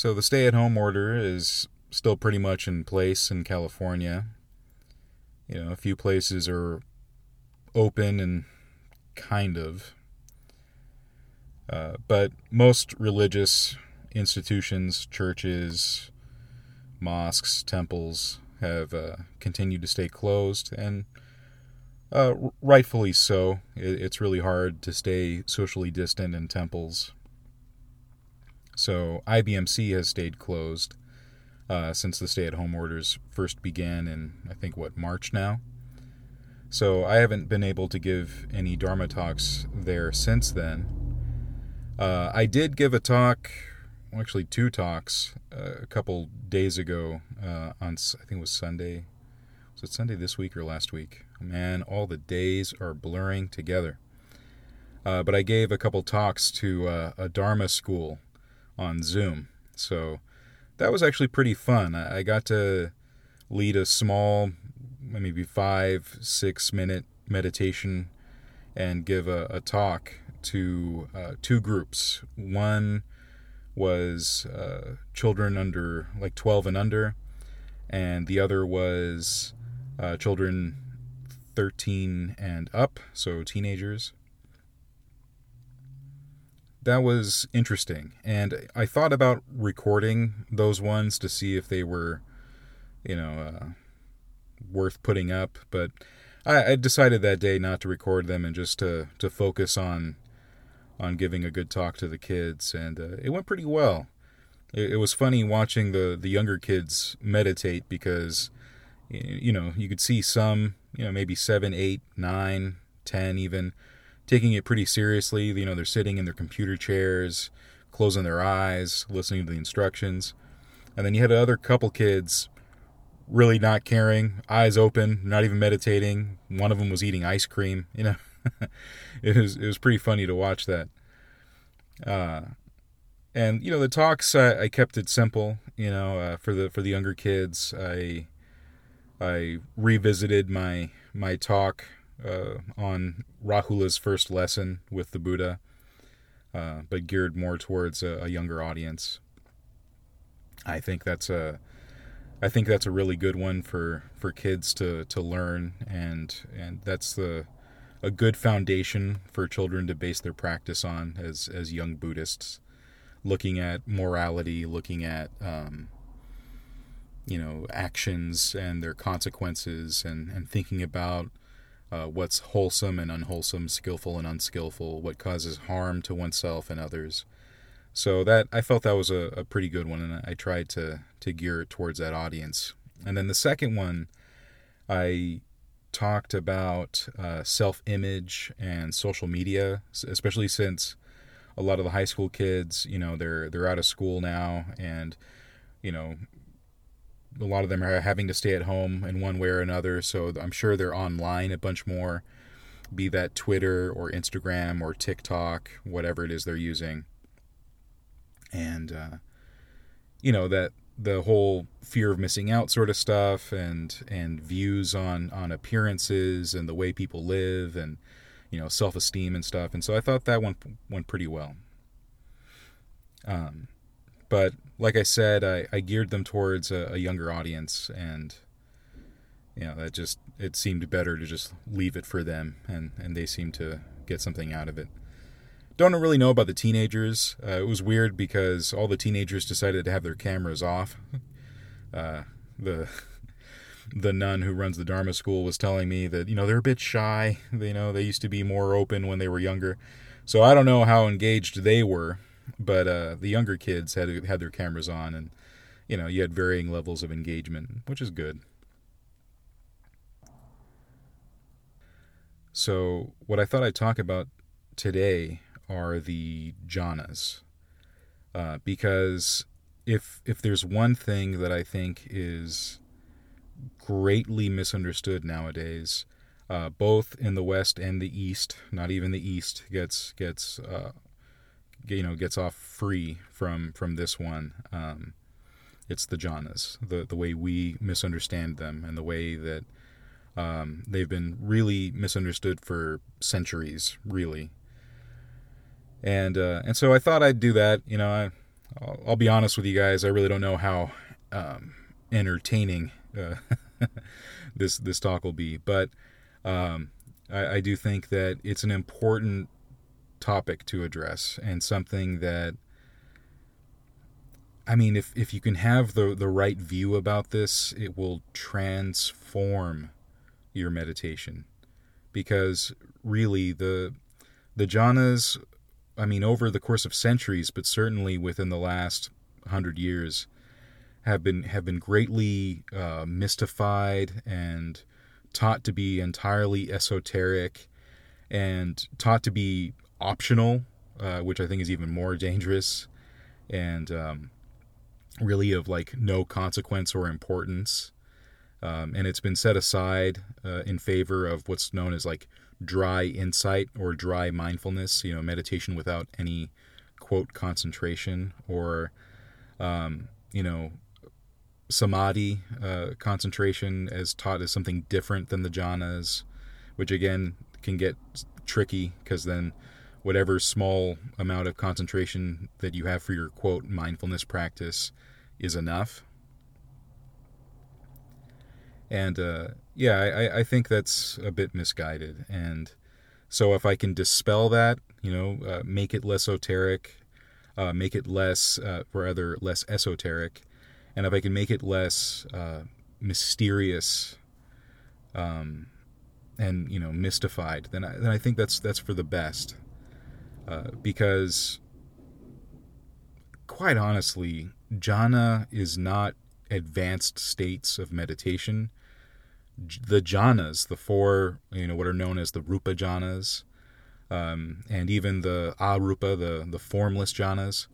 So the stay at home order is still pretty much in place in California. You know, a few places are open and kind of. Uh, but most religious institutions, churches, mosques, temples have uh, continued to stay closed, and uh, rightfully so. It, it's really hard to stay socially distant in temples. So IBMC has stayed closed uh, since the stay-at-home orders first began in I think what March now. So I haven't been able to give any Dharma talks there since then. Uh, I did give a talk, well, actually two talks, uh, a couple days ago uh, on I think it was Sunday. Was it Sunday this week or last week? Man, all the days are blurring together. Uh, but I gave a couple talks to uh, a Dharma school on Zoom. So that was actually pretty fun. I got to lead a small, maybe five, six minute meditation and give a, a talk to uh, two groups. One was uh, children under like 12 and under, and the other was uh, children 13 and up, so teenagers that was interesting. And I thought about recording those ones to see if they were, you know, uh, worth putting up. But I, I, decided that day not to record them and just to, to focus on on giving a good talk to the kids. And uh, it went pretty well. It, it was funny watching the, the younger kids meditate because, you know, you could see some, you know, maybe seven, eight, nine, ten even taking it pretty seriously. You know, they're sitting in their computer chairs, closing their eyes, listening to the instructions. And then you had another couple kids really not caring, eyes open, not even meditating. One of them was eating ice cream. You know, it was it was pretty funny to watch that. Uh, and you know the talks I, I kept it simple. You know, uh, for the for the younger kids, I I revisited my my talk uh, on Rahula's first lesson with the Buddha, uh, but geared more towards a, a, younger audience. I think that's a, I think that's a really good one for, for kids to, to learn, and and that's the, a good foundation for children to base their practice on as as young Buddhists, looking at morality, looking at um, you know actions and their consequences, and and thinking about uh, what's wholesome and unwholesome, skillful and unskillful, what causes harm to oneself and others. So that I felt that was a, a pretty good one, and I tried to to gear it towards that audience. And then the second one, I talked about uh, self-image and social media, especially since a lot of the high school kids, you know, they're they're out of school now, and you know, a lot of them are having to stay at home in one way or another, so I'm sure they're online a bunch more, be that Twitter or Instagram or TikTok, whatever it is they're using. And, uh, you know, that the whole fear of missing out sort of stuff and and views on on appearances and the way people live and you know self-esteem and stuff. And so i thought that went went pretty well. Um but like I said, I, I geared them towards a, a younger audience, and you know that just it seemed better to just leave it for them, and and they seemed to get something out of it. Don't really know about the teenagers. Uh, it was weird because all the teenagers decided to have their cameras off. Uh, the the nun who runs the Dharma school was telling me that you know they're a bit shy. They, you know they used to be more open when they were younger. So I don't know how engaged they were but uh, the younger kids had had their cameras on, and you know you had varying levels of engagement, which is good. So what I thought I'd talk about today are the jhanas, uh, because if if there's one thing that I think is greatly misunderstood nowadays, uh, both in the West and the East, not even the East gets gets uh, you know gets off free from from this one. Um, it's the jhanas, the the way we misunderstand them, and the way that um, they've been really misunderstood for centuries, really. And uh, and so I thought I'd do that. You know, I I'll, I'll, be honest with you guys. I really don't know how um, entertaining uh, this this talk will be, but um, I, I do think that it's an important topic to address and something that I mean, if, if you can have the, the right view about this, it will transform your meditation. Because really, the the jhanas, I mean, over the course of centuries, but certainly within the last hundred years, have been have been greatly uh, mystified and taught to be entirely esoteric and taught to be optional, uh, which I think is even more dangerous, and um, really of like no consequence or importance. Um, and it's been set aside uh, in favor of what's known as like dry insight or dry mindfulness, you know, meditation without any quote concentration or, um, you know, samadhi uh, concentration as taught as something different than the jhanas, which again can get tricky because then whatever small amount of concentration that you have for your quote mindfulness practice is enough. And uh, yeah, I, I think that's a bit misguided. And so if I can dispel that, you know, uh, make it less esoteric, uh, make it less, uh, rather less esoteric, and if I can make it less uh, mysterious, um, and you know, mystified, then I, then I think that's that's for the best. Uh, because quite honestly, jhana is not advanced states of meditation. The jhanas, the four, you know, what are known as the rupa jhanas, um, and even the arupa, the, the formless jhanas,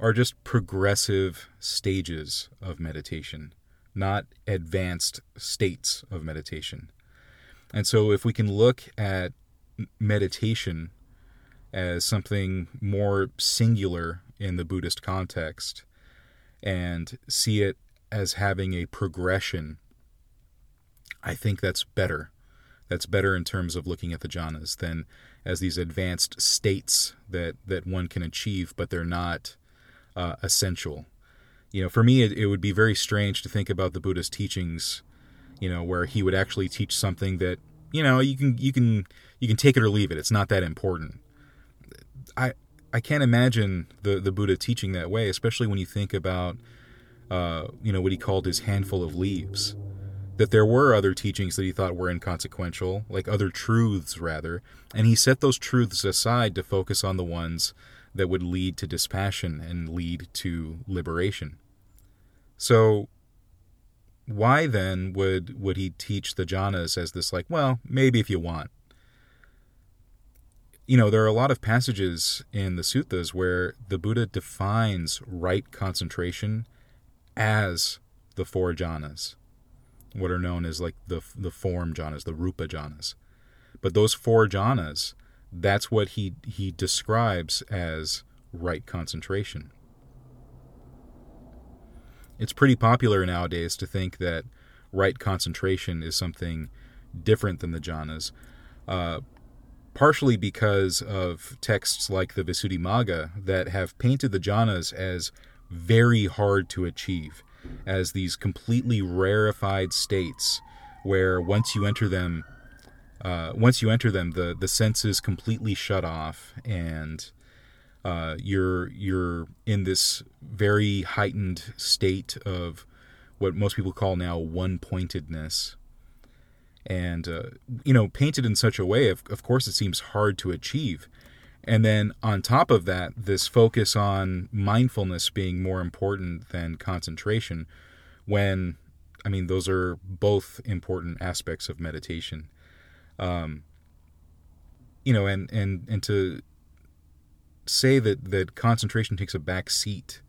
are just progressive stages of meditation, not advanced states of meditation. And so, if we can look at meditation as something more singular in the Buddhist context and see it as having a progression, I think that's better. That's better in terms of looking at the jhanas than as these advanced states that, that one can achieve, but they're not uh, essential. You know, for me, it, it would be very strange to think about the Buddha's teachings, you know, where he would actually teach something that, you know, you can you can you can take it or leave it. It's not that important. I I can't imagine the the Buddha teaching that way, especially when you think about uh, you know what he called his handful of leaves. That there were other teachings that he thought were inconsequential, like other truths rather, and he set those truths aside to focus on the ones that would lead to dispassion and lead to liberation. So why then would would he teach the jhanas as this like, well, maybe if you want you know, there are a lot of passages in the suttas where the Buddha defines right concentration as the four jhanas, what are known as like the the form jhanas, the rupa jhanas. But those four jhanas, that's what he he describes as right concentration. It's pretty popular nowadays to think that right concentration is something different than the jhanas. Uh, partially because of texts like the Visuddhimagga that have painted the jhanas as very hard to achieve, as these completely rarefied states where once you enter them, uh, once you enter them, the the senses completely shut off, and uh, you're you're in this very heightened state of what most people call now one pointedness and uh, you know painted in such a way of, of course it seems hard to achieve. And then on top of that this focus on mindfulness being more important than concentration when i mean those are both important aspects of meditation. Um, you know and and and to say that that concentration takes a back seat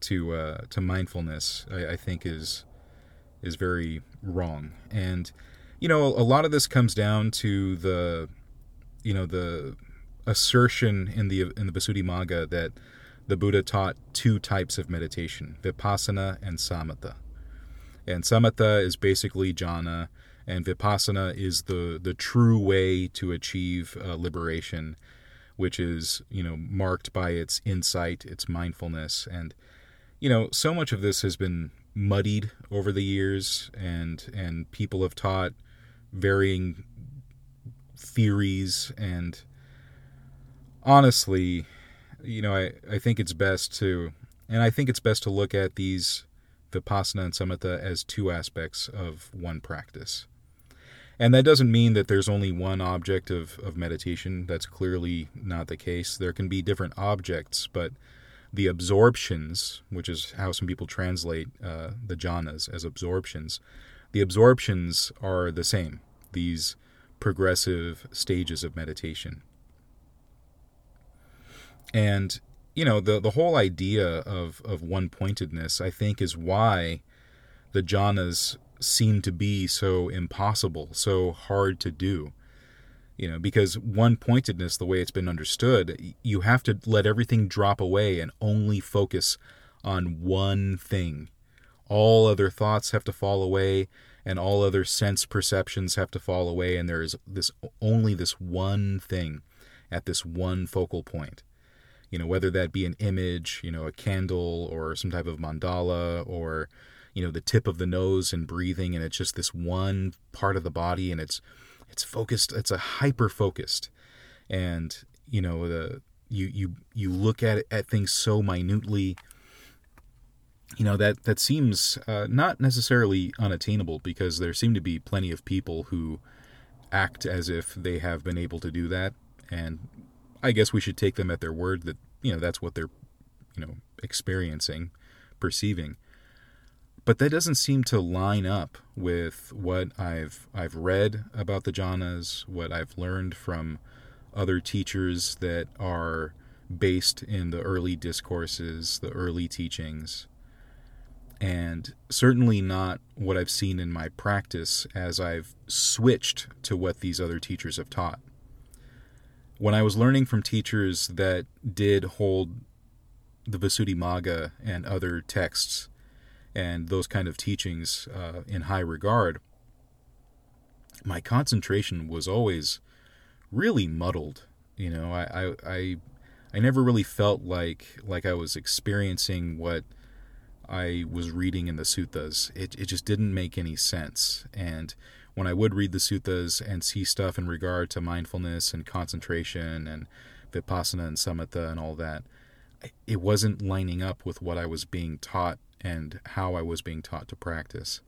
to uh, to mindfulness I, I think is is very wrong. And you know, a lot of this comes down to the, you know, the assertion in the in the Visuddhimagga that the Buddha taught two types of meditation: vipassana and samatha. And samatha is basically jhana, and vipassana is the the true way to achieve uh, liberation, which is you know marked by its insight, its mindfulness, and you know so much of this has been muddied over the years, and and people have taught varying theories and honestly you know I, I think it's best to and i think it's best to look at these vipassana and samatha as two aspects of one practice and that doesn't mean that there's only one object of, of meditation. That's clearly not the case. There can be different objects, but the absorptions, which is how some people translate uh, the jhanas as absorptions, the absorptions are the same, these progressive stages of meditation. And, you know, the, the whole idea of, of one pointedness, I think, is why the jhanas seem to be so impossible, so hard to do. You know, because one pointedness, the way it's been understood, you have to let everything drop away and only focus on one thing. All other thoughts have to fall away, and all other sense perceptions have to fall away, and there is this only this one thing at this one focal point. You know, whether that be an image, you know, a candle, or some type of mandala, or you know the tip of the nose and breathing and it's just this one part of the body and it's it's focused it's a hyper focused and you know the you you you look at at things so minutely you know that that seems uh, not necessarily unattainable because there seem to be plenty of people who act as if they have been able to do that. And i guess we should take them at their word that you know that's what they're you know experiencing perceiving. But that doesn't seem to line up with what I've I've read about the jhanas, what I've learned from other teachers that are based in the early discourses, the early teachings, and certainly not what I've seen in my practice as I've switched to what these other teachers have taught. When I was learning from teachers that did hold the Visuddhimagga and other texts and those kind of teachings uh, in high regard, my concentration was always really muddled. You know, I, I, I, I never really felt like like I was experiencing what I was reading in the suttas. It, it just didn't make any sense. And when I would read the suttas and see stuff in regard to mindfulness and concentration and vipassana and samatha and all that, it wasn't lining up with what I was being taught and how I was being taught to practice.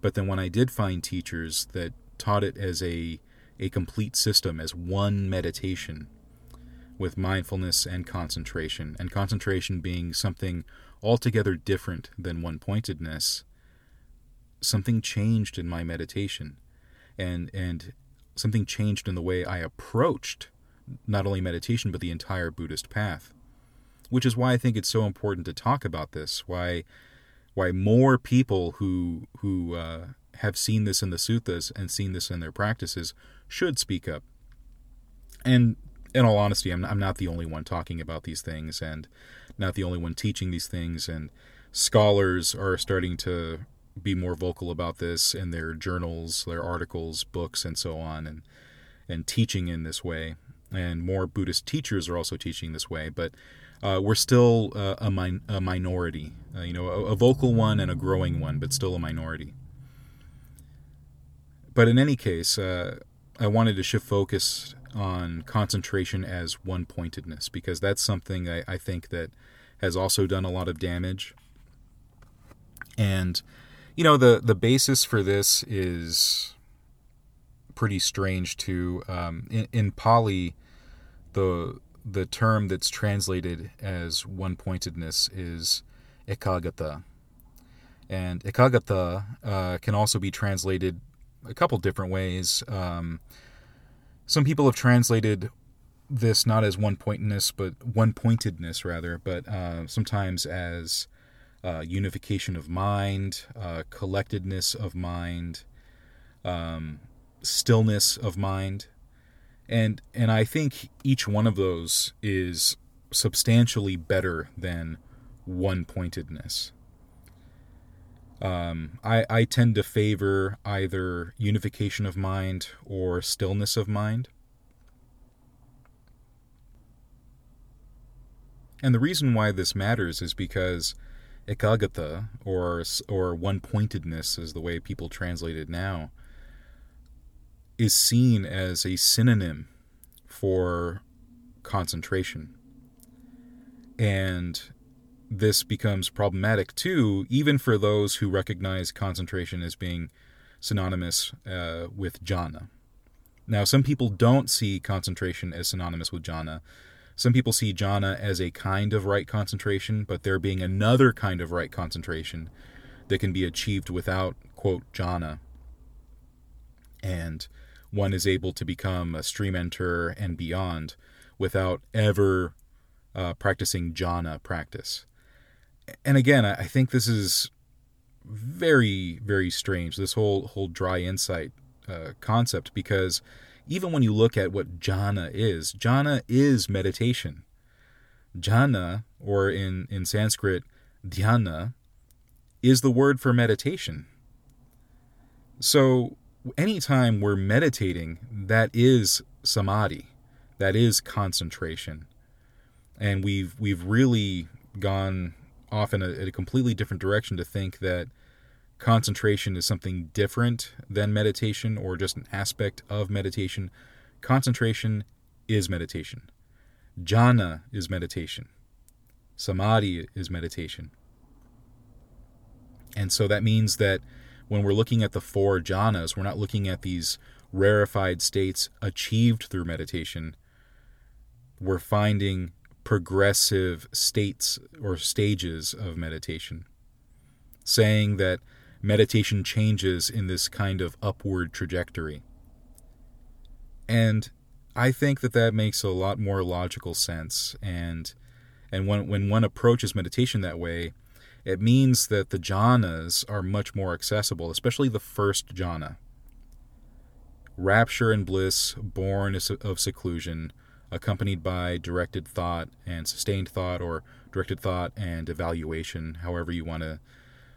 But then when I did find teachers that taught it as a, a complete system, as one meditation, with mindfulness and concentration, and concentration being something altogether different than one pointedness, something changed in my meditation. And, and something changed in the way I approached not only meditation, but the entire Buddhist path. Which is why I think it's so important to talk about this, why why more people who who uh, have seen this in the suttas and seen this in their practices should speak up. And in all honesty, I'm, I'm not the only one talking about these things and not the only one teaching these things. And scholars are starting to be more vocal about this in their journals, their articles, books, and so on, and and teaching in this way. And more Buddhist teachers are also teaching this way. But uh, we're still uh, a, min- a, minority, uh, you know, a, a, vocal one and a growing one, but still a minority. But in any case, uh, I wanted to shift focus on concentration as one pointedness because that's something I, I think that has also done a lot of damage. And, you know, the, the basis for this is pretty strange too. Um, in, in Pali, the the term that's translated as one pointedness is ekaggata, And ekaggata uh, can also be translated a couple different ways. Um, some people have translated this not as one pointedness, but one pointedness rather, but uh, sometimes as uh, unification of mind, uh, collectedness of mind, um, stillness of mind and and I think each one of those is substantially better than one pointedness. Um, I, I tend to favor either unification of mind or stillness of mind. And the reason why this matters is because ekaggata, or or one pointedness, is the way people translate it now, is seen as a synonym for concentration. And this becomes problematic too, even for those who recognize concentration as being synonymous uh, with jhana. Now, some people don't see concentration as synonymous with jhana. Some people see jhana as a kind of right concentration, but there being another kind of right concentration that can be achieved without, quote, jhana. And one is able to become a stream enter and beyond without ever uh, practicing jhana practice. And again, I think this is very, very strange. This whole whole dry insight uh, concept, because even when you look at what jhana is, jhana is meditation. Jhana, or in in Sanskrit, dhyana, is the word for meditation. So anytime we're meditating, that is samadhi, that is concentration, and we've we've really gone off in a, a completely different direction to think that concentration is something different than meditation or just an aspect of meditation. Concentration is meditation. Jhana is meditation. Samadhi is meditation. And so that means that when we're looking at the four jhanas, we're not looking at these rarefied states achieved through meditation. We're finding progressive states or stages of meditation, saying that meditation changes in this kind of upward trajectory. And I think that that makes a lot more logical sense. And and when when one approaches meditation that way, it means that the jhanas are much more accessible, especially the first jhana. Rapture and bliss born of seclusion, accompanied by directed thought and sustained thought, or directed thought and evaluation, however you want to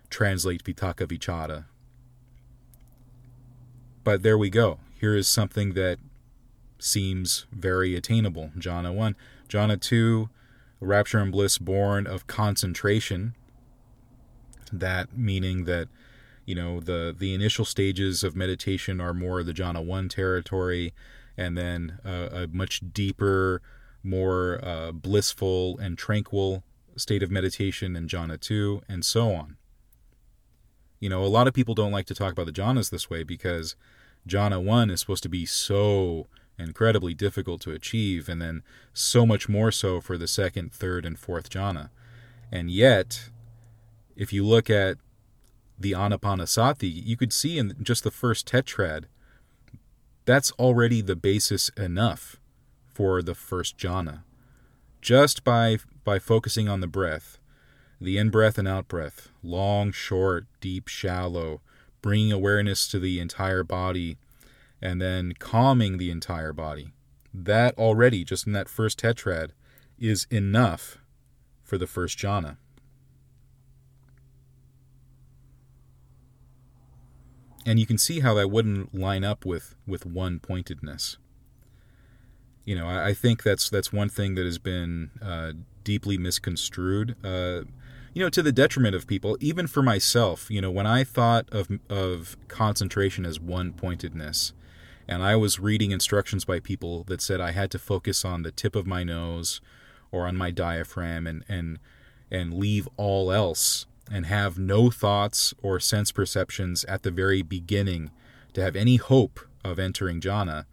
translate Vitakka Vichara. But there we go. Here is something that seems very attainable. Jhana 1. Jhana 2, rapture and bliss born of concentration, that meaning that you know the the initial stages of meditation are more the jhana 1 territory and then a much deeper more uh, blissful and tranquil state of meditation in jhana 2 and so on. You know a lot of people don't like to talk about the jhanas this way because jhana 1 is supposed to be so incredibly difficult to achieve and then so much more so for the second third and fourth jhana. And yet if you look at the Anapanasati, you could see in just the first tetrad, that's already the basis enough for the first jhana. Just by by focusing on the breath, the in breath and out breath, long, short, deep, shallow, bringing awareness to the entire body, and then calming the entire body. That already, just in that first tetrad, is enough for the first jhana. And you can see how that wouldn't line up with with one pointedness. You know, I, I think that's that's one thing that has been uh, deeply misconstrued. Uh, you know, to the detriment of people, even for myself. You know, when I thought of of concentration as one pointedness, and I was reading instructions by people that said I had to focus on the tip of my nose or on my diaphragm and and and leave all else and have no thoughts or sense perceptions at the very beginning to have any hope of entering jhana,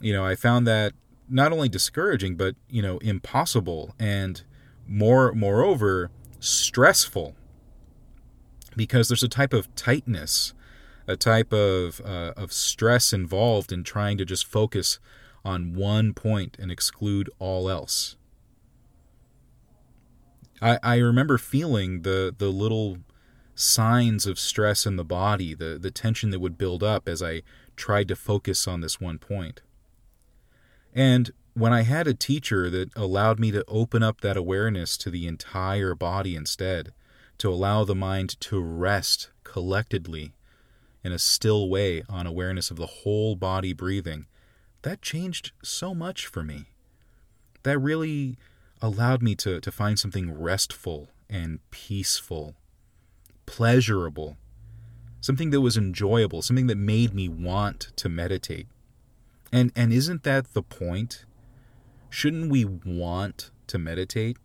you know, I found that not only discouraging, but, you know, impossible and more, moreover, stressful because there's a type of tightness, a type of, uh, of stress involved in trying to just focus on one point and exclude all else. I, I remember feeling the the little signs of stress in the body, the, the tension that would build up as I tried to focus on this one point. And when I had a teacher that allowed me to open up that awareness to the entire body instead, to allow the mind to rest collectedly in a still way on awareness of the whole body breathing, that changed so much for me. That really allowed me to, to find something restful and peaceful, pleasurable, something that was enjoyable, something that made me want to meditate. And and isn't that the point? Shouldn't we want to meditate?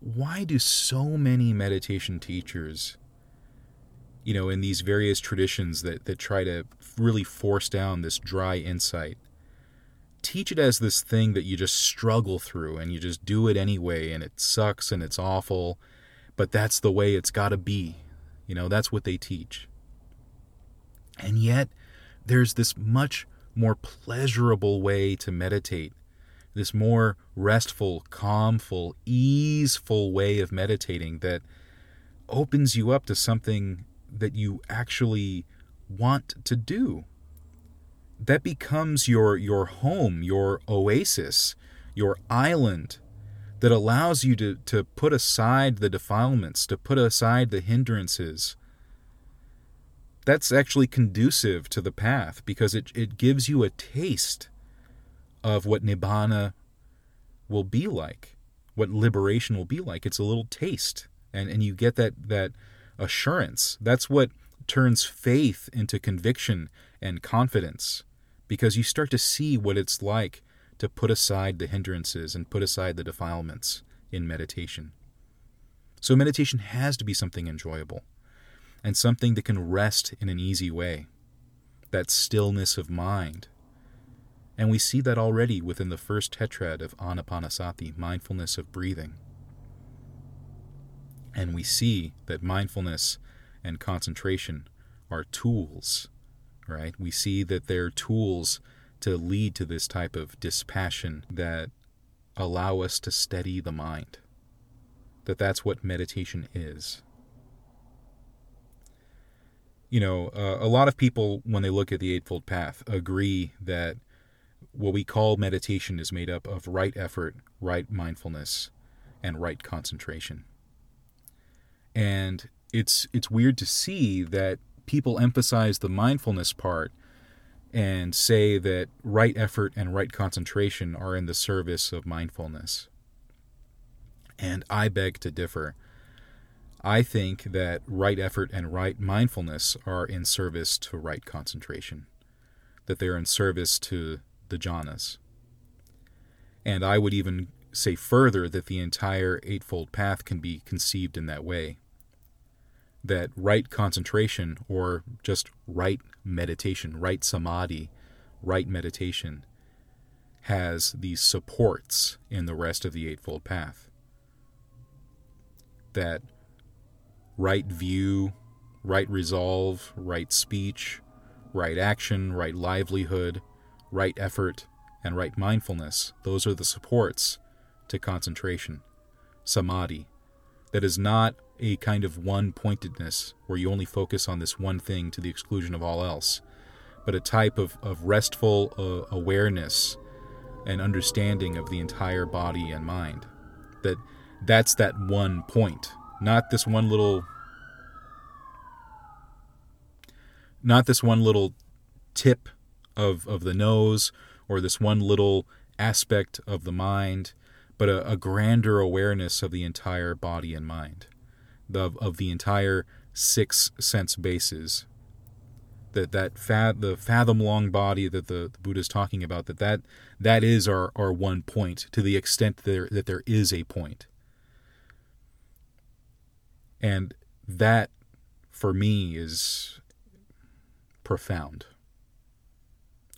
Why do so many meditation teachers you know, in these various traditions that, that try to really force down this dry insight. Teach it as this thing that you just struggle through and you just do it anyway and it sucks and it's awful, but that's the way it's got to be. You know, that's what they teach. And yet, there's this much more pleasurable way to meditate, this more restful, calmful, easeful way of meditating that opens you up to something that you actually want to do. That becomes your your home, your oasis, your island that allows you to, to put aside the defilements, to put aside the hindrances. That's actually conducive to the path because it, it gives you a taste of what Nibbana will be like, what liberation will be like. It's a little taste. And, and you get that, that assurance. That's what turns faith into conviction and confidence because you start to see what it's like to put aside the hindrances and put aside the defilements in meditation. So, meditation has to be something enjoyable and something that can rest in an easy way. That stillness of mind. And we see that already within the first tetrad of Anapanasati, mindfulness of breathing. And we see that mindfulness and concentration are tools, right? We see that they're tools to lead to this type of dispassion that allow us to steady the mind. That that's what meditation is. You know, uh, a lot of people, when they look at the Eightfold Path, agree that what we call meditation is made up of right effort, right mindfulness, and right concentration and it's it's weird to see that people emphasize the mindfulness part and say that right effort and right concentration are in the service of mindfulness. And I beg to differ. I think that right effort and right mindfulness are in service to right concentration, that they're in service to the jhanas. And I would even say further that the entire Eightfold Path can be conceived in that way that right concentration or just right meditation, right samadhi, right meditation has these supports in the rest of the Eightfold Path. That right view, right resolve, right speech, right action, right livelihood, right effort, and right mindfulness, those are the supports to concentration, samadhi. That is not a kind of one pointedness where you only focus on this one thing to the exclusion of all else, but a type of, of restful uh, awareness and understanding of the entire body and mind. That that's that one point, not this one little not this one little tip of, of the nose or this one little aspect of the mind, but a, a grander awareness of the entire body and mind of, of the entire six sense bases. That that fat the fathom long body that the, the Buddha is talking about that that that is our, our one point to the extent there that there is a point. And that for me is profound.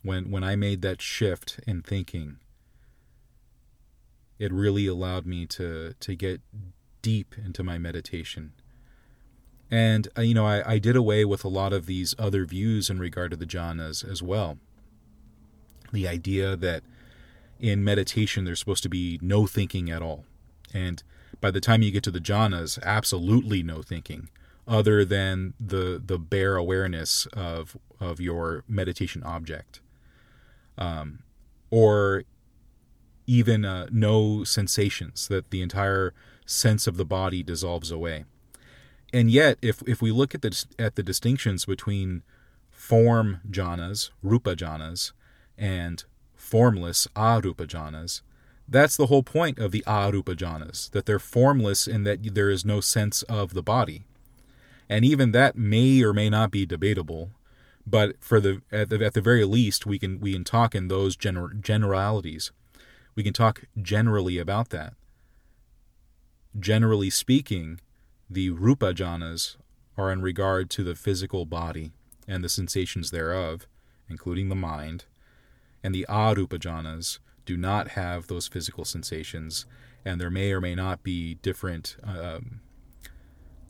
When when I made that shift in thinking it really allowed me to to get deep into my meditation. And, uh, you know, I, I did away with a lot of these other views in regard to the jhanas as well. The idea that in meditation there's supposed to be no thinking at all. And by the time you get to the jhanas, absolutely no thinking other than the the bare awareness of of your meditation object. Um, or even uh, no sensations, that the entire sense of the body dissolves away. And yet, if, if we look at the, at the distinctions between form jhanas, rupa jhanas, and formless arupa jhanas, That's the whole point of the arupa jhanas, that they're formless in that there is no sense of the body. And even that may or may not be debatable, but for the at the, at the very least we can we can talk in those gener- generalities. We can talk generally about that. Generally speaking, the rupa jhanas are in regard to the physical body and the sensations thereof, including the mind, and the arupa jhanas do not have those physical sensations, and there may or may not be different. Um,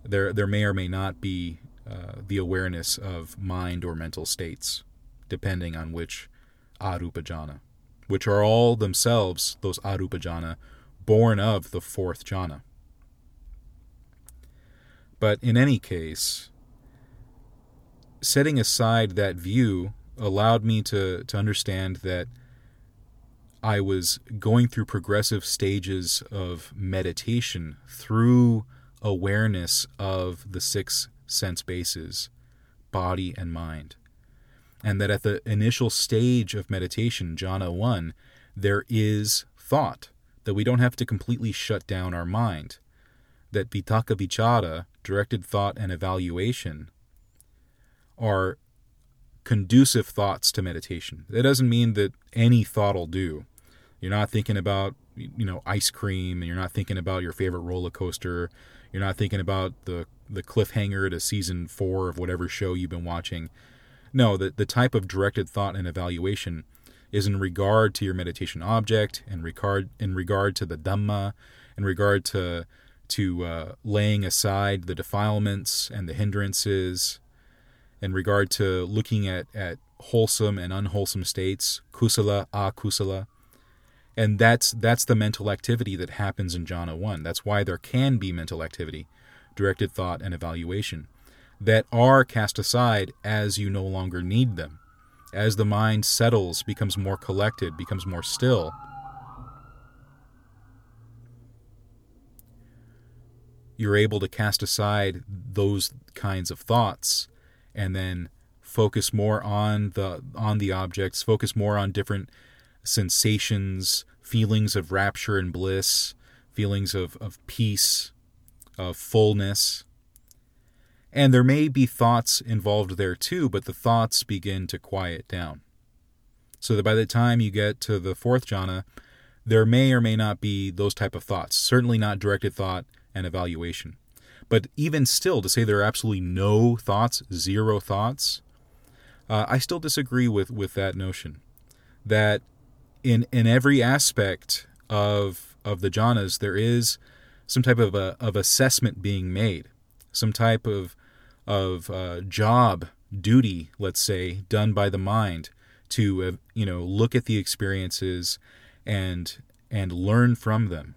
there, there may or may not be uh, the awareness of mind or mental states, depending on which arupa jhana, which are all themselves those arupa jhana, born of the fourth jhana. But in any case, setting aside that view allowed me to, to understand that I was going through progressive stages of meditation through awareness of the six sense bases body and mind. And that at the initial stage of meditation, jhana 1, there is thought, that we don't have to completely shut down our mind. That vitakka vichara, directed thought and evaluation, are conducive thoughts to meditation. That doesn't mean that any thought will do. You're not thinking about, you know, ice cream, and you're not thinking about your favorite roller coaster. You're not thinking about the the cliffhanger to season four of whatever show you've been watching. No, the, the type of directed thought and evaluation is in regard to your meditation object, in regard in regard to the Dhamma, in regard to to uh, laying aside the defilements and the hindrances, in regard to looking at, at wholesome and unwholesome states, kusala, akusala. And that's that's the mental activity that happens in jhana 1. That's why there can be mental activity, directed thought and evaluation that are cast aside as you no longer need them. As the mind settles, becomes more collected, becomes more still, you're able to cast aside those kinds of thoughts and then focus more on the on the objects focus more on different sensations feelings of rapture and bliss feelings of, of peace of fullness. And there may be thoughts involved there too but the thoughts begin to quiet down. So that by the time you get to the fourth jhana there may or may not be those type of thoughts. Certainly not directed thought and evaluation but even still, to say there are absolutely no thoughts, zero thoughts, uh, I still disagree with, with that notion. That in in every aspect of of the jhanas, there is some type of a, of assessment being made, some type of of uh, job duty, let's say, done by the mind to uh, you know look at the experiences and and learn from them.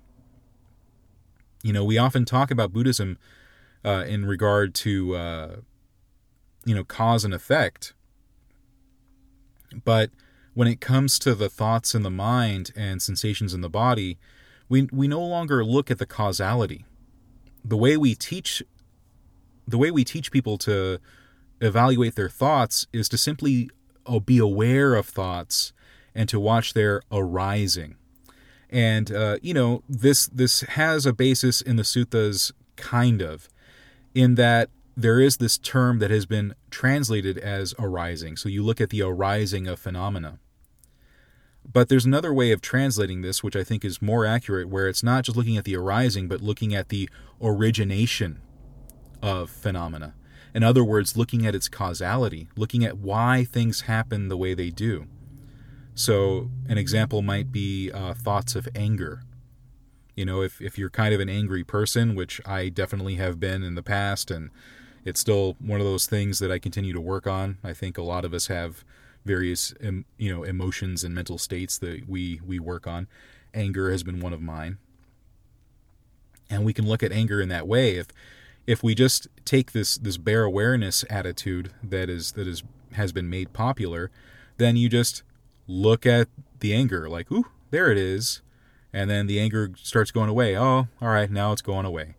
You know, we often talk about Buddhism uh, in regard to uh, you know cause and effect. But when it comes to the thoughts in the mind and sensations in the body, we we no longer look at the causality. The way we teach the way we teach people to evaluate their thoughts is to simply uh, be aware of thoughts and to watch their arising. And uh, you know this this has a basis in the suttas, kind of in that there is this term that has been translated as arising. So you look at the arising of phenomena. But there's another way of translating this, which I think is more accurate, where it's not just looking at the arising, but looking at the origination of phenomena. In other words, looking at its causality, looking at why things happen the way they do. So, an example might be uh, thoughts of anger you know, if, if you're kind of an angry person, which I definitely have been in the past, and it's still one of those things that I continue to work on. I think a lot of us have various, you know, emotions and mental states that we, we work on. Anger has been one of mine. And we can look at anger in that way. If if we just take this this bare awareness attitude that is that is has been made popular, then you just look at the anger like, ooh, there it is and then the anger starts going away. Oh, all right, now it's going away.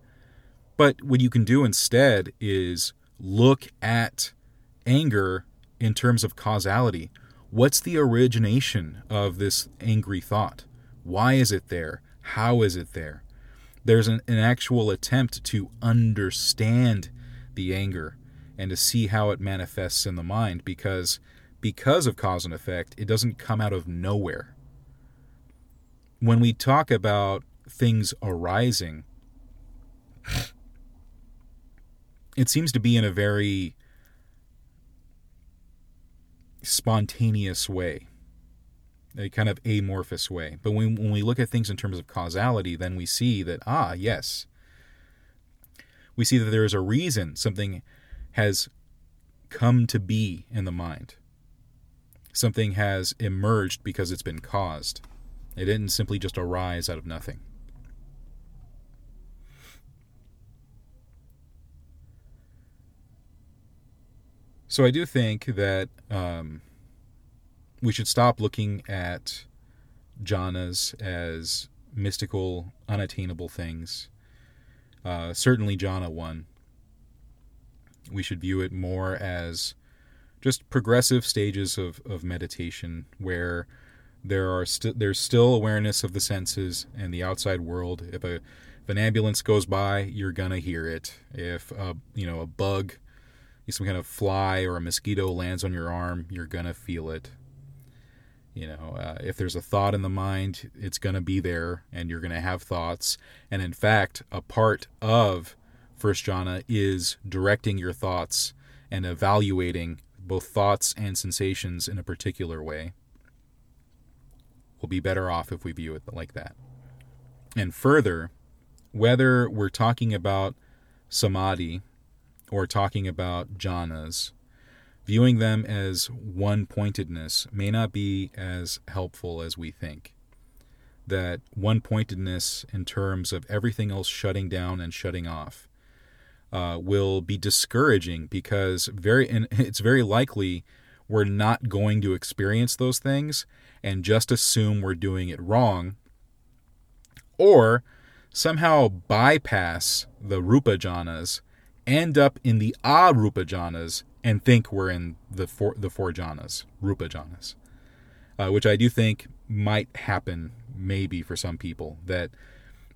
But what you can do instead is look at anger in terms of causality. What's the origination of this angry thought? Why is it there? How is it there? There's an, an actual attempt to understand the anger and to see how it manifests in the mind because because of cause and effect, it doesn't come out of nowhere. When we talk about things arising, it seems to be in a very spontaneous way, a kind of amorphous way. But when, when we look at things in terms of causality, then we see that, ah, yes, we see that there is a reason something has come to be in the mind. Something has emerged because it's been caused. It didn't simply just arise out of nothing. So I do think that um, we should stop looking at jhanas as mystical, unattainable things. Uh, certainly, jhana 1. We should view it more as just progressive stages of, of meditation where there are st- there's still awareness of the senses and the outside world. If a if an ambulance goes by, you're gonna hear it. If a, you know a bug some kind of fly or a mosquito lands on your arm, you're gonna feel it. You know, uh, if there's a thought in the mind, it's gonna be there, and you're gonna have thoughts. And in fact, a part of first jhana is directing your thoughts and evaluating both thoughts and sensations in a particular way. We'll be better off if we view it like that. And further, whether we're talking about samadhi or talking about jhanas, viewing them as one pointedness may not be as helpful as we think. That one pointedness, in terms of everything else shutting down and shutting off, uh, will be discouraging because very and it's very likely we're not going to experience those things and just assume we're doing it wrong, or somehow bypass the rupa jhanas end up in the arupa jhanas and think we're in the four, the four jhanas, rupa jhanas, uh, which I do think might happen maybe for some people that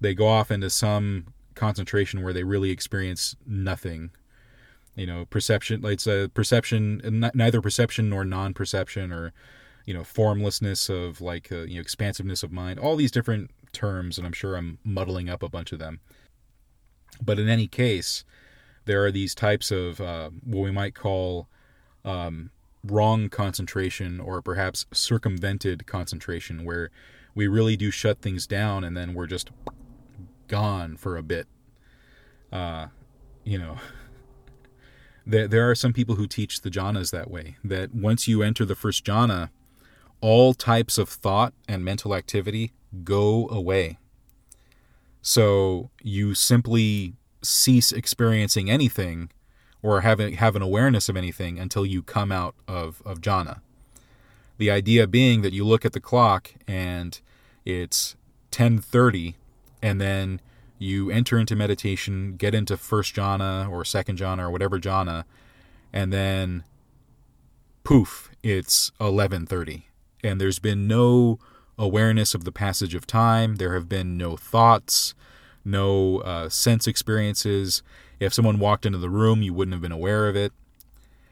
they go off into some concentration where they really experience nothing. You know, perception. Like it's a perception, neither perception nor non-perception, or you know, formlessness of like uh, you know, expansiveness of mind. All these different terms, and I'm sure I'm muddling up a bunch of them. But in any case, there are these types of uh, what we might call um, wrong concentration or perhaps circumvented concentration, where we really do shut things down and then we're just gone for a bit. Uh, you know, there, there are some people who teach the jhanas that way, that once you enter the first jhana, all types of thought and mental activity go away. So you simply cease experiencing anything or having have an awareness of anything until you come out of, of jhana. The idea being that you look at the clock and it's 10:30 and then you enter into meditation, get into first jhana or second jhana or whatever jhana, and then poof, it's 11:30 and there's been no awareness of the passage of time, there have been no thoughts, no uh, sense experiences. If someone walked into the room, you wouldn't have been aware of it.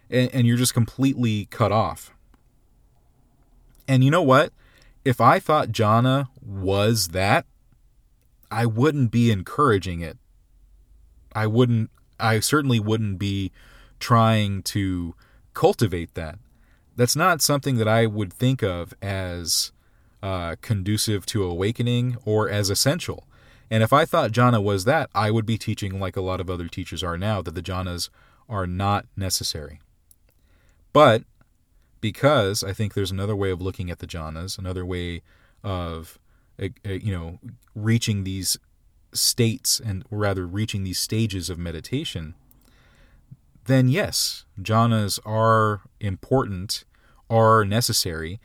And, and you're just completely cut off. And you know what? If I thought jhana was that, I wouldn't be encouraging it. I wouldn't, I certainly wouldn't be trying to cultivate that. That's not something that I would think of as uh, conducive to awakening or as essential. And if I thought jhana was that, I would be teaching like a lot of other teachers are now that the jhanas are not necessary. But because I think there's another way of looking at the jhanas, another way of Eh, eh, you know reaching these states and rather reaching these stages of meditation, then yes, jhanas are important, are necessary,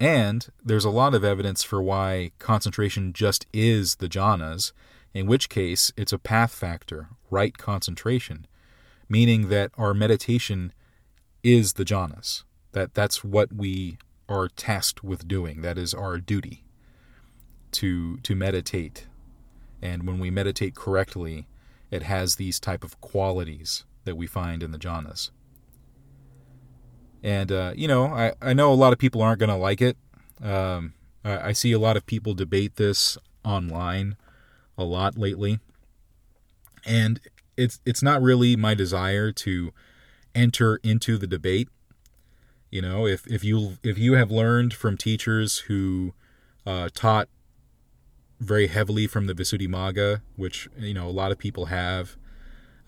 and there's a lot of evidence for why concentration just is the jhanas, in which case it's a path factor, right concentration, meaning that our meditation is the jhanas. That that's what we are tasked with doing. That is our duty. To to meditate, and when we meditate correctly, it has these type of qualities that we find in the jhanas. And uh, you know, I I know a lot of people aren't going to like it. Um, I, I see a lot of people debate this online a lot lately, and it's it's not really my desire to enter into the debate. You know, if if you if you have learned from teachers who uh, taught very heavily from the Visuddhimagga, which you know a lot of people have,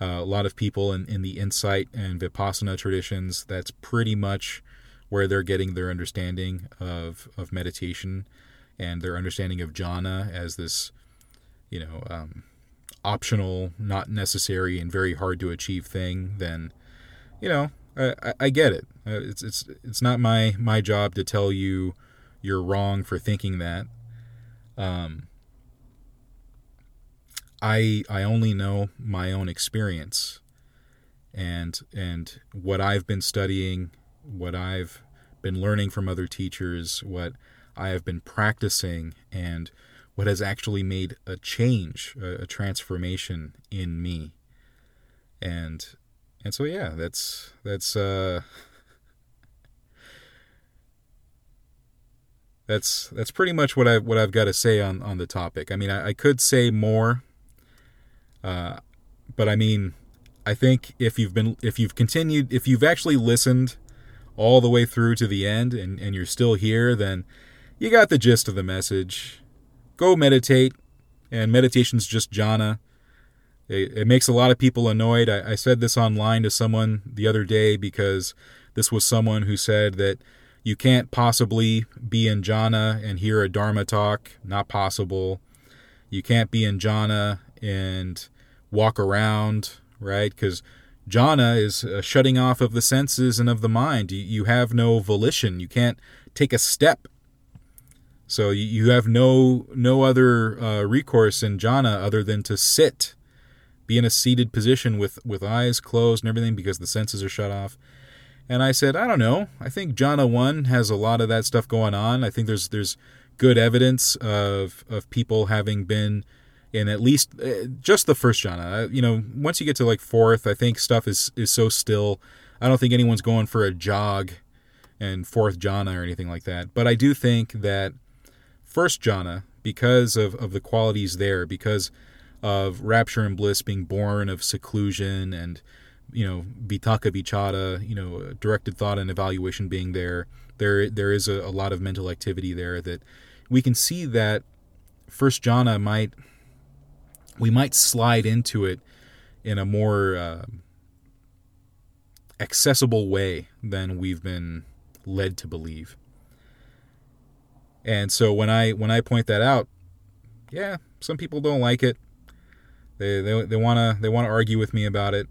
uh, a lot of people in, in the insight and vipassana traditions, that's pretty much where they're getting their understanding of, of meditation and their understanding of jhana as this, you know, um, optional, not necessary, and very hard to achieve thing, then, you know, I, I get it. Uh, it's it's it's not my my job to tell you you're wrong for thinking that. Um, I I only know my own experience and and what I've been studying, what I've been learning from other teachers, what I have been practicing and what has actually made a change, a, a transformation in me. And and so yeah, that's that's uh that's that's pretty much what I what I've got to say on on the topic. I mean, I, I could say more, uh, but I mean, I think if you've been if you've continued if you've actually listened all the way through to the end and, and you're still here, then you got the gist of the message. Go meditate, and meditation's just jhana. It, it makes a lot of people annoyed. I, I said this online to someone the other day because this was someone who said that you can't possibly be in jhana and hear a dharma talk. Not possible. You can't be in jhana and walk around, right? Because jhana is a shutting off of the senses and of the mind. You, you have no volition. You can't take a step. So you, you have no no other uh, recourse in jhana other than to sit, be in a seated position with with eyes closed and everything because the senses are shut off. And I said, I don't know. I think jhana one has a lot of that stuff going on. I think there's there's good evidence of of people having been in at least uh, just the first jhana. You know, once you get to like fourth, I think stuff is is so still. I don't think anyone's going for a jog and fourth jhana or anything like that. But I do think that first jhana, because of, of the qualities there, because of rapture and bliss being born of seclusion and you know vitakka vichara, you know directed thought and evaluation being there, there there is a, a lot of mental activity there that we can see that first jhana might we might slide into it in a more uh, accessible way than we've been led to believe. And so when I when I point that out, yeah, some people don't like it. They they they wanna they wanna argue with me about it,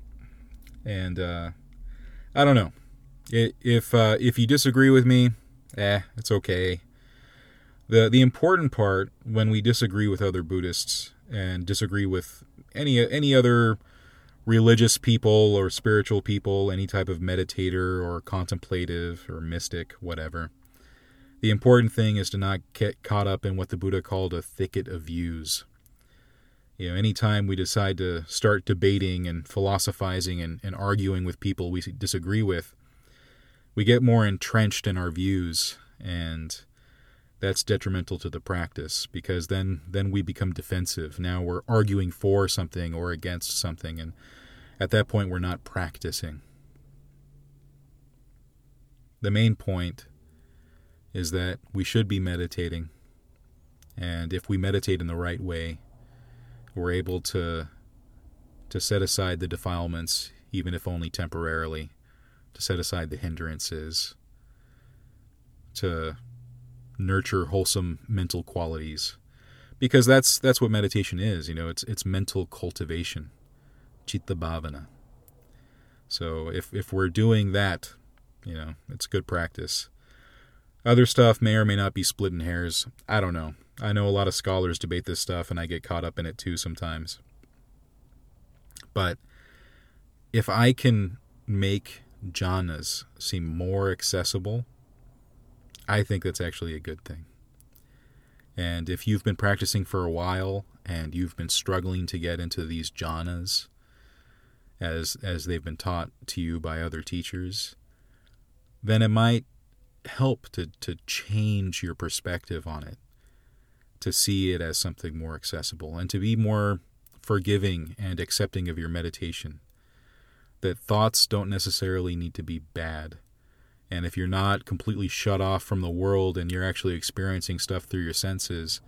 and uh, I don't know. If uh, if you disagree with me, eh, it's okay. the The important part when we disagree with other Buddhists and disagree with any any other religious people or spiritual people, any type of meditator or contemplative or mystic, whatever. The important thing is to not get caught up in what the Buddha called a thicket of views. You know, anytime we decide to start debating and philosophizing and, and arguing with people we disagree with, we get more entrenched in our views and that's detrimental to the practice because then then we become defensive. Now we're arguing for something or against something and at that point we're not practicing. The main point is that we should be meditating. And if we meditate in the right way, we're able to to set aside the defilements even if only temporarily, to set aside the hindrances, to nurture wholesome mental qualities. Because that's that's what meditation is you know it's it's mental cultivation chitta bhavana. So if if we're doing that you know it's good practice. Other stuff may or may not be splitting hairs. I don't know. I know a lot of scholars debate this stuff and i get caught up in it too sometimes. But if i can make jhanas seem more accessible I think that's actually a good thing. And if you've been practicing for a while and you've been struggling to get into these jhanas as as they've been taught to you by other teachers, then it might help to, to change your perspective on it, to see it as something more accessible, and to be more forgiving and accepting of your meditation. That thoughts don't necessarily need to be bad. And if you're not completely shut off from the world and you're actually experiencing stuff through your senses,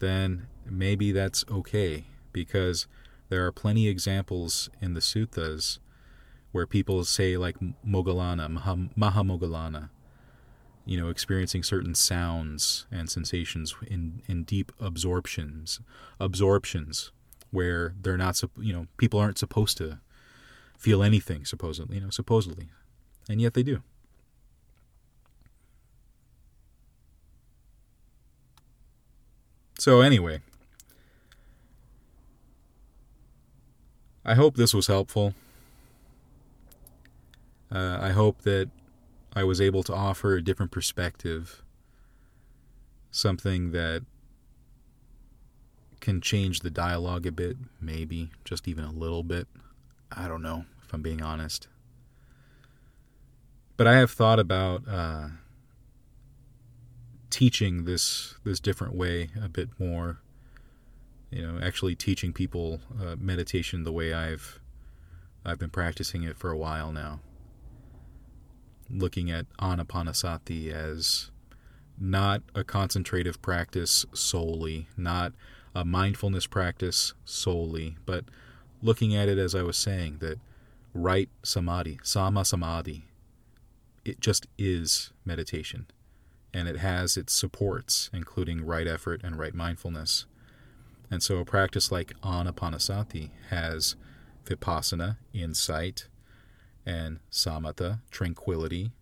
then maybe that's okay because there are plenty of examples in the suttas where people say like Moggallana, Maha, you know, experiencing certain sounds and sensations in, in deep absorptions, absorptions where they're not, you know, people aren't supposed to feel anything, supposedly, you know, supposedly, and yet they do. So anyway, I hope this was helpful. Uh, I hope that I was able to offer a different perspective, something that can change the dialogue a bit, maybe just even a little bit. I don't know, if I'm being honest. But I have thought about uh, teaching this this different way a bit more. You know, actually teaching people uh, meditation the way I've I've been practicing it for a while now looking at anapanasati as not a concentrative practice solely, not a mindfulness practice solely, but looking at it as I was saying, that right samadhi, samma samadhi, it just is meditation. And it has its supports, including right effort and right mindfulness. And so a practice like anapanasati has vipassana, insight, and samatha, tranquility,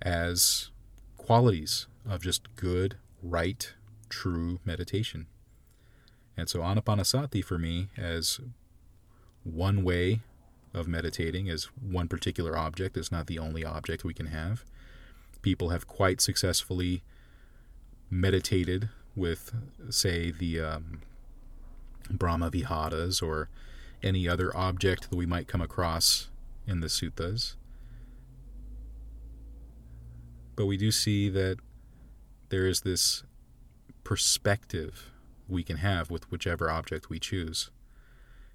as qualities of just good, right, true meditation. And so anapanasati for me as one way of meditating as one particular object is not the only object we can have. People have quite successfully meditated with, say, the um, Brahma Viharas or any other object that we might come across in the suttas. But we do see that there is this perspective we can have with whichever object we choose.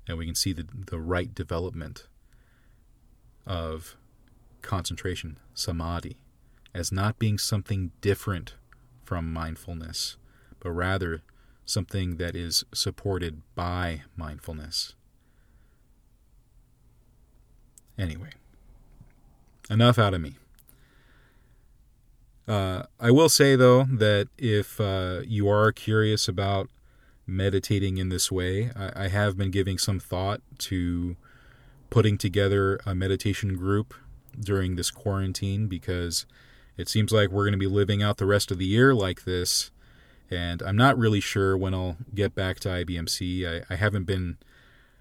And we can see the, the right development of concentration, samadhi, as not being something different from mindfulness, but rather something that is supported by mindfulness. Anyway, enough out of me. Uh, I will say, though, that if uh, you are curious about meditating in this way, I, I, have been giving some thought to putting together a meditation group during this quarantine because it seems like we're going to be living out the rest of the year like this. And I'm not really sure when I'll get back to IBMC. I, I haven't been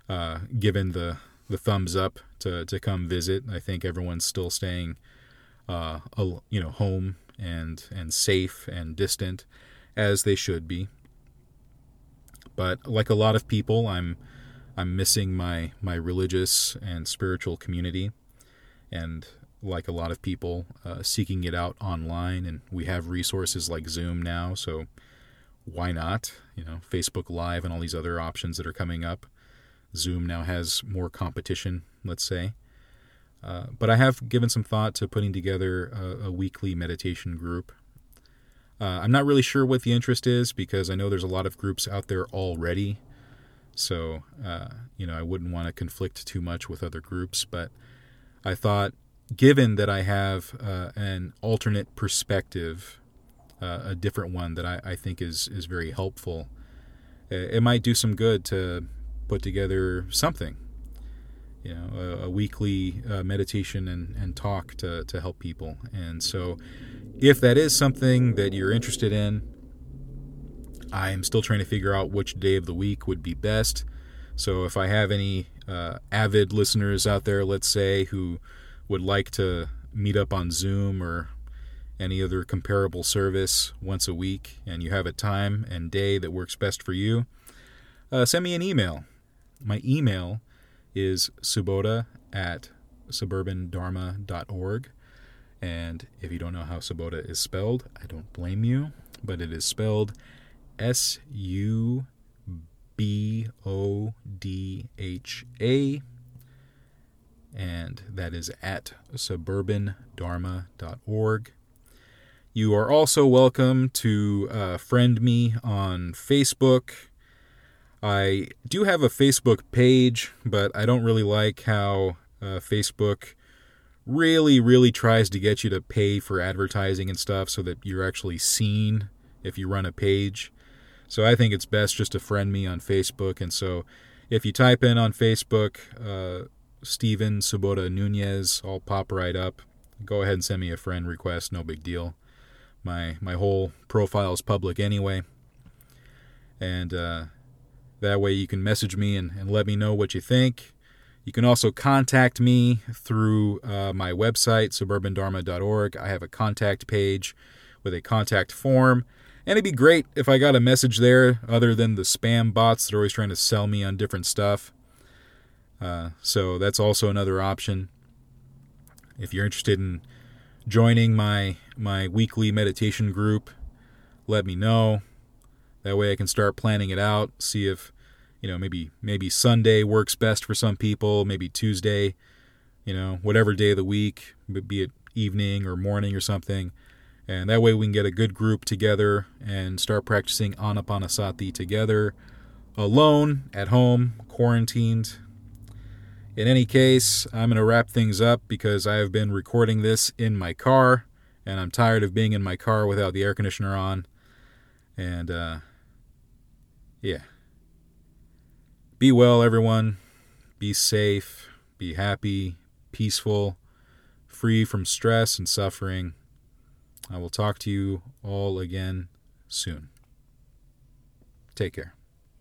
uh, given the the thumbs up to, to come visit. I think everyone's still staying, uh, you know, home and and safe and distant, as they should be. But like a lot of people, I'm I'm missing my my religious and spiritual community, and like a lot of people, uh, seeking it out online. And we have resources like Zoom now, so why not? You know, Facebook Live and all these other options that are coming up. Zoom now has more competition, let's say. Uh, but I have given some thought to putting together a, a weekly meditation group. Uh, I'm not really sure what the interest is because I know there's a lot of groups out there already. So, uh, you know, I wouldn't want to conflict too much with other groups. But I thought, given that I have uh, an alternate perspective, uh, a different one that I, I think is, is very helpful, it might do some good to put together something, you know, a, a weekly uh, meditation and, and talk to, to help people. And so, if that is something that you're interested in, I am still trying to figure out which day of the week would be best. So, if I have any uh, avid listeners out there, let's say, who would like to meet up on Zoom or any other comparable service once a week and you have a time and day that works best for you, uh, send me an email. My email is subodha at suburbandharma.org. And if you don't know how Subodha is spelled, I don't blame you, but it is spelled S U B O D H A. And that is at suburbandharma.org. You are also welcome to uh, friend me on Facebook. I do have a Facebook page, but I don't really like how uh, Facebook really, really tries to get you to pay for advertising and stuff so that you're actually seen if you run a page. So I think it's best just to friend me on Facebook. And so if you type in on Facebook, uh, Steven Subodha Nunez, I'll pop right up. Go ahead and send me a friend request, no big deal. My my whole profile is public anyway. And uh, that way you can message me and, and let me know what you think. You can also contact me through uh, my website, suburbandharma.org. I have a contact page with a contact form. And it'd be great if I got a message there other than the spam bots that are always trying to sell me on different stuff. Uh, so that's also another option. If you're interested in joining my my weekly meditation group, let me know. That way I can start planning it out, see if you know, maybe maybe Sunday works best for some people, maybe Tuesday, you know, whatever day of the week, be it evening or morning or something. And that way we can get a good group together and start practicing Anapanasati together, alone, at home, quarantined. In any case, I'm going to wrap things up because I have been recording this in my car and I'm tired of being in my car without the air conditioner on. And, uh, yeah. Be well, everyone. Be safe. Be happy, peaceful, free from stress and suffering. I will talk to you all again soon. Take care.